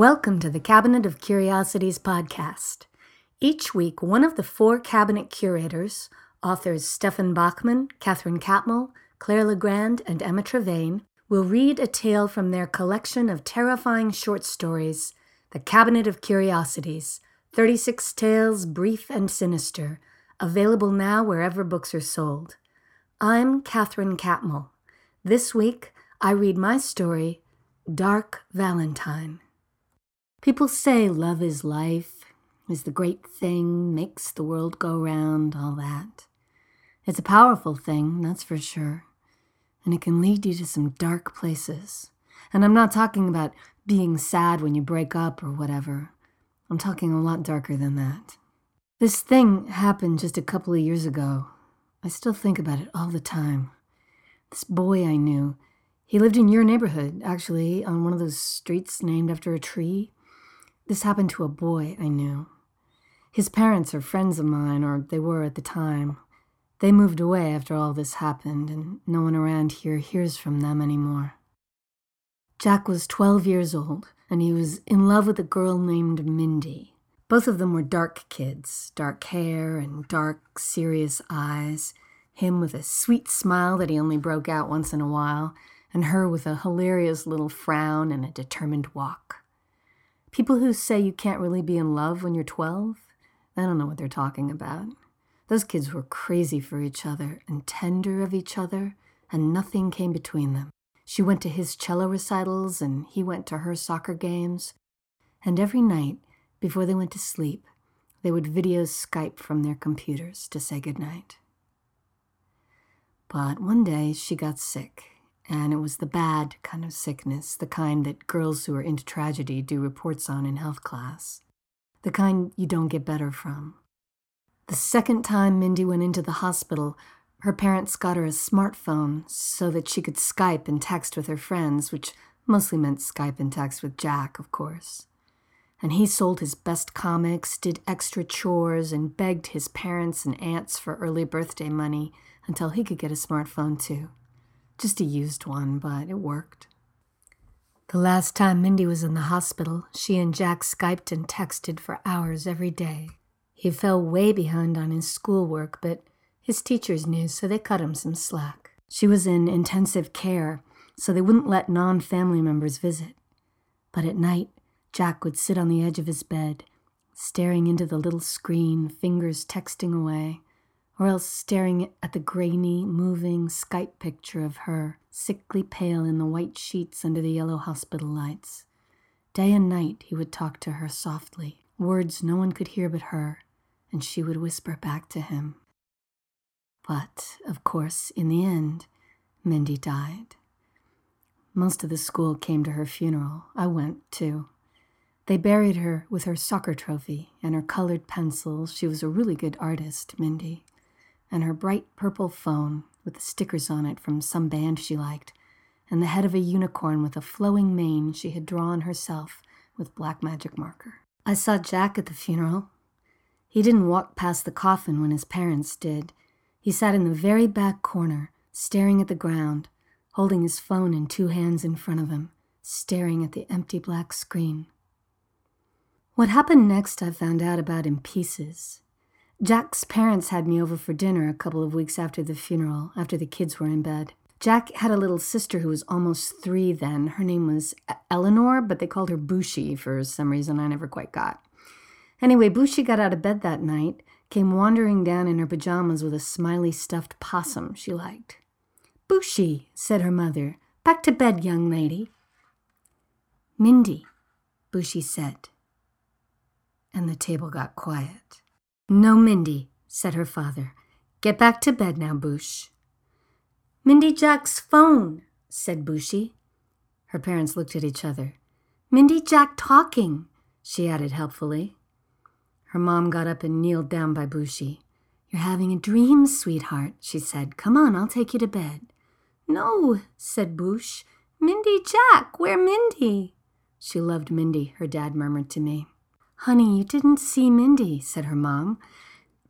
Welcome to the Cabinet of Curiosities podcast. Each week, one of the four cabinet curators, authors Stefan Bachmann, Katherine Catmull, Claire Legrand, and Emma Trevayne, will read a tale from their collection of terrifying short stories, The Cabinet of Curiosities 36 Tales Brief and Sinister, available now wherever books are sold. I'm Katherine Catmull. This week, I read my story, Dark Valentine. People say love is life, is the great thing, makes the world go round, all that. It's a powerful thing, that's for sure. And it can lead you to some dark places. And I'm not talking about being sad when you break up or whatever. I'm talking a lot darker than that. This thing happened just a couple of years ago. I still think about it all the time. This boy I knew, he lived in your neighborhood, actually, on one of those streets named after a tree. This happened to a boy I knew. His parents are friends of mine, or they were at the time. They moved away after all this happened, and no one around here hears from them anymore. Jack was 12 years old, and he was in love with a girl named Mindy. Both of them were dark kids, dark hair and dark, serious eyes. Him with a sweet smile that he only broke out once in a while, and her with a hilarious little frown and a determined walk. People who say you can't really be in love when you're 12, I don't know what they're talking about. Those kids were crazy for each other and tender of each other, and nothing came between them. She went to his cello recitals, and he went to her soccer games. And every night, before they went to sleep, they would video Skype from their computers to say goodnight. But one day she got sick and it was the bad kind of sickness, the kind that girls who are into tragedy do reports on in health class, the kind you don't get better from. The second time Mindy went into the hospital, her parents got her a smartphone so that she could Skype and text with her friends, which mostly meant Skype and text with Jack, of course. And he sold his best comics, did extra chores, and begged his parents and aunts for early birthday money until he could get a smartphone too. Just a used one, but it worked. The last time Mindy was in the hospital, she and Jack Skyped and texted for hours every day. He fell way behind on his schoolwork, but his teachers knew, so they cut him some slack. She was in intensive care, so they wouldn't let non family members visit. But at night, Jack would sit on the edge of his bed, staring into the little screen, fingers texting away or else staring at the grainy, moving Skype picture of her, sickly pale in the white sheets under the yellow hospital lights. Day and night he would talk to her softly, words no one could hear but her, and she would whisper back to him. But, of course, in the end, Mindy died. Most of the school came to her funeral. I went, too. They buried her with her soccer trophy and her colored pencils. She was a really good artist, Mindy and her bright purple phone with the stickers on it from some band she liked, and the head of a unicorn with a flowing mane she had drawn herself with black magic marker. I saw Jack at the funeral. He didn't walk past the coffin when his parents did. He sat in the very back corner, staring at the ground, holding his phone in two hands in front of him, staring at the empty black screen. What happened next I found out about in pieces. Jack's parents had me over for dinner a couple of weeks after the funeral, after the kids were in bed. Jack had a little sister who was almost three then. Her name was Eleanor, but they called her Bushy for some reason I never quite got. Anyway, Bushy got out of bed that night, came wandering down in her pajamas with a smiley stuffed possum she liked. Bushy, said her mother, back to bed, young lady. Mindy, Bushy said. And the table got quiet. No, Mindy, said her father. Get back to bed now, Boosh. Mindy Jack's phone, said Bushy. Her parents looked at each other. Mindy Jack talking, she added helpfully. Her mom got up and kneeled down by Bushy. You're having a dream, sweetheart, she said. Come on, I'll take you to bed. No, said Boosh. Mindy Jack, where Mindy? She loved Mindy, her dad murmured to me. Honey, you didn't see Mindy, said her mom.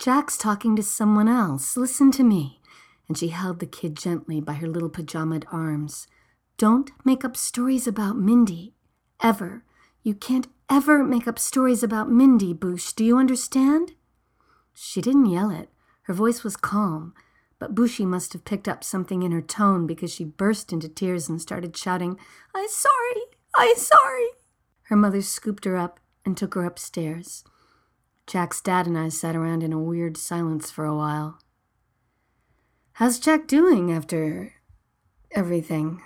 Jack's talking to someone else. Listen to me. And she held the kid gently by her little pajamaed arms. Don't make up stories about Mindy. Ever. You can't ever make up stories about Mindy, Boosh. Do you understand? She didn't yell it. Her voice was calm, but Bushy must have picked up something in her tone because she burst into tears and started shouting, I'm sorry, I'm sorry. Her mother scooped her up and took her upstairs. Jack's dad and I sat around in a weird silence for a while. How's Jack doing after everything?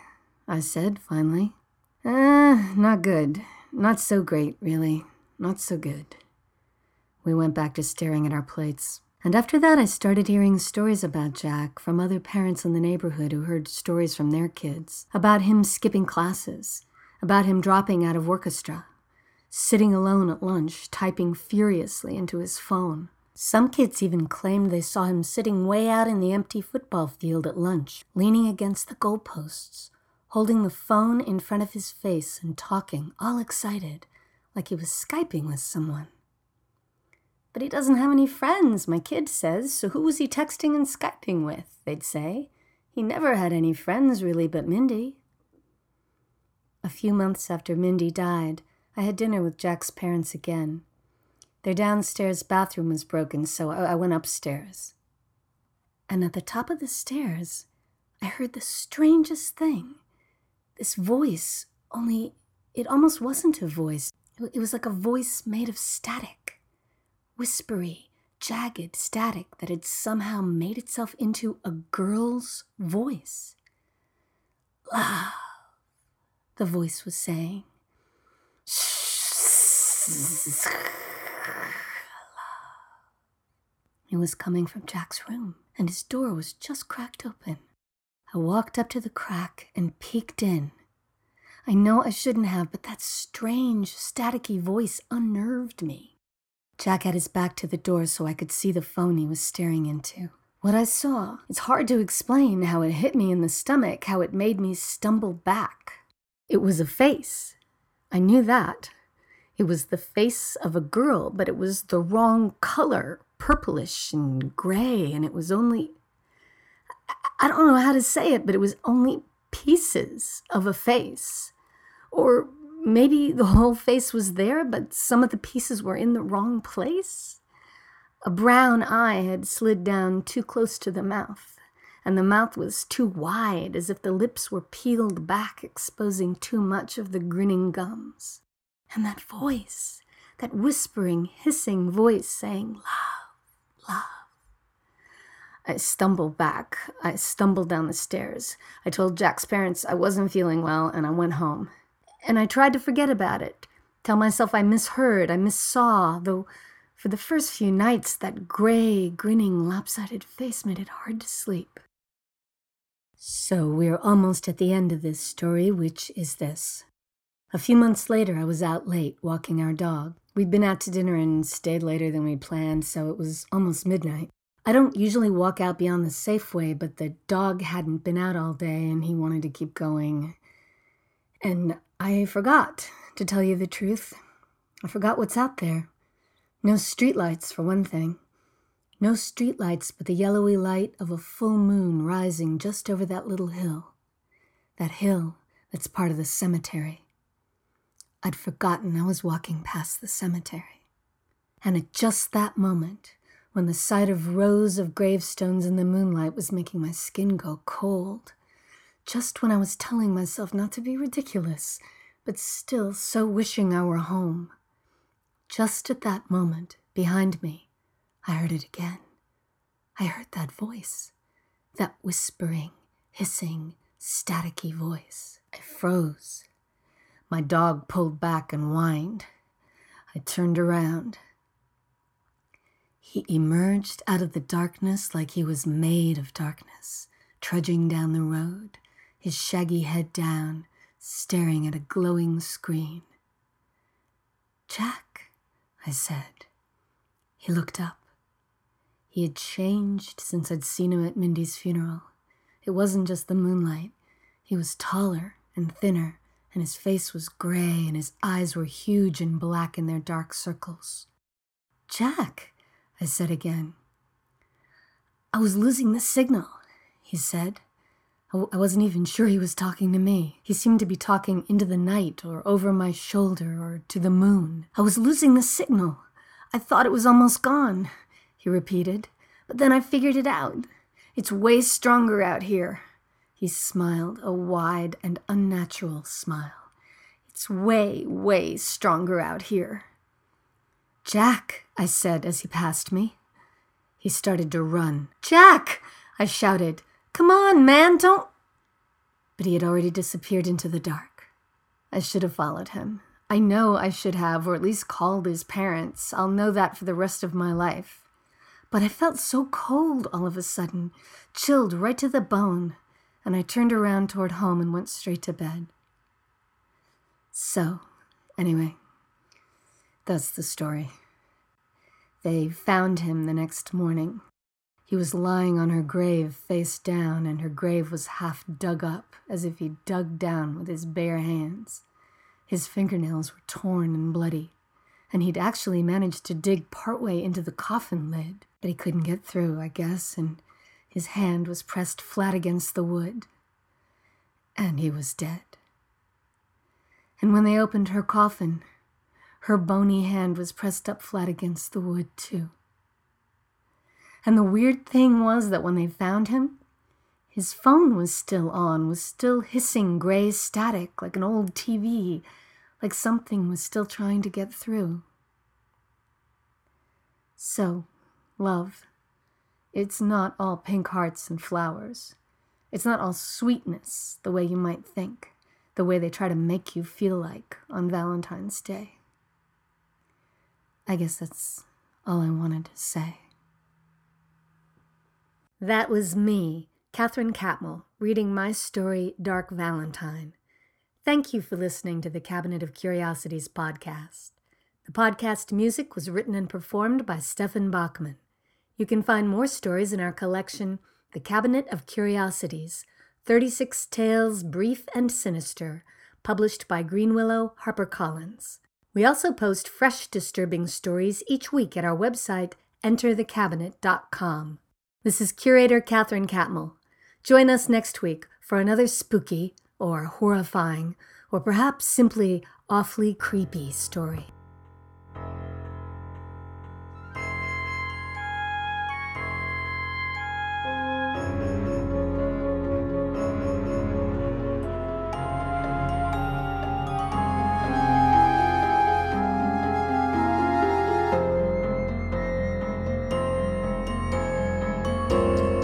I said finally. Uh, not good. Not so great, really. Not so good. We went back to staring at our plates. And after that, I started hearing stories about Jack from other parents in the neighborhood who heard stories from their kids about him skipping classes, about him dropping out of orchestra, sitting alone at lunch, typing furiously into his phone. Some kids even claimed they saw him sitting way out in the empty football field at lunch, leaning against the goalposts, holding the phone in front of his face and talking, all excited, like he was Skyping with someone. But he doesn't have any friends, my kid says, so who was he texting and Skyping with? They'd say. He never had any friends, really, but Mindy. A few months after Mindy died, I had dinner with Jack's parents again. Their downstairs bathroom was broken, so I went upstairs. And at the top of the stairs, I heard the strangest thing. This voice, only it almost wasn't a voice. It was like a voice made of static whispery, jagged static that had somehow made itself into a girl's voice. Love, the voice was saying. It was coming from Jack's room, and his door was just cracked open. I walked up to the crack and peeked in. I know I shouldn't have, but that strange, staticky voice unnerved me. Jack had his back to the door so I could see the phone he was staring into. What I saw, it's hard to explain how it hit me in the stomach, how it made me stumble back. It was a face. I knew that. It was the face of a girl, but it was the wrong color, purplish and gray, and it was only. I don't know how to say it, but it was only pieces of a face. Or Maybe the whole face was there, but some of the pieces were in the wrong place. A brown eye had slid down too close to the mouth, and the mouth was too wide, as if the lips were peeled back, exposing too much of the grinning gums. And that voice, that whispering, hissing voice saying, Love, love. I stumbled back. I stumbled down the stairs. I told Jack's parents I wasn't feeling well, and I went home and I tried to forget about it, tell myself I misheard, I missaw, though for the first few nights that gray, grinning, lopsided face made it hard to sleep. So we're almost at the end of this story, which is this. A few months later, I was out late walking our dog. We'd been out to dinner and stayed later than we planned, so it was almost midnight. I don't usually walk out beyond the Safeway, but the dog hadn't been out all day and he wanted to keep going. And I forgot, to tell you the truth. I forgot what's out there. No streetlights, for one thing. No streetlights but the yellowy light of a full moon rising just over that little hill. That hill that's part of the cemetery. I'd forgotten I was walking past the cemetery. And at just that moment, when the sight of rows of gravestones in the moonlight was making my skin go cold, just when I was telling myself not to be ridiculous, but still so wishing I were home. Just at that moment, behind me, I heard it again. I heard that voice, that whispering, hissing, staticky voice. I froze. My dog pulled back and whined. I turned around. He emerged out of the darkness like he was made of darkness, trudging down the road, his shaggy head down, staring at a glowing screen. Jack, I said. He looked up. He had changed since I'd seen him at Mindy's funeral. It wasn't just the moonlight. He was taller and thinner, and his face was gray, and his eyes were huge and black in their dark circles. Jack, I said again. I was losing the signal, he said. I wasn't even sure he was talking to me. He seemed to be talking into the night or over my shoulder or to the moon. I was losing the signal. I thought it was almost gone, he repeated. But then I figured it out. It's way stronger out here. He smiled, a wide and unnatural smile. It's way, way stronger out here. Jack, I said as he passed me. He started to run. Jack! I shouted. Come on, man, don't. But he had already disappeared into the dark. I should have followed him. I know I should have, or at least called his parents. I'll know that for the rest of my life. But I felt so cold all of a sudden, chilled right to the bone, and I turned around toward home and went straight to bed. So, anyway, that's the story. They found him the next morning. He was lying on her grave face down, and her grave was half dug up, as if he dug down with his bare hands. His fingernails were torn and bloody, and he'd actually managed to dig partway into the coffin lid, but he couldn't get through, I guess, and his hand was pressed flat against the wood. And he was dead. And when they opened her coffin, her bony hand was pressed up flat against the wood, too. And the weird thing was that when they found him, his phone was still on, was still hissing gray static like an old TV, like something was still trying to get through. So, love, it's not all pink hearts and flowers. It's not all sweetness the way you might think, the way they try to make you feel like on Valentine's Day. I guess that's all I wanted to say. That was me, Katherine Catmull, reading my story, Dark Valentine. Thank you for listening to the Cabinet of Curiosities podcast. The podcast music was written and performed by Stefan Bachmann. You can find more stories in our collection, The Cabinet of Curiosities 36 Tales Brief and Sinister, published by Greenwillow HarperCollins. We also post fresh disturbing stories each week at our website, enterthecabinet.com. This is curator Katherine Catmull. Join us next week for another spooky, or horrifying, or perhaps simply awfully creepy story. Música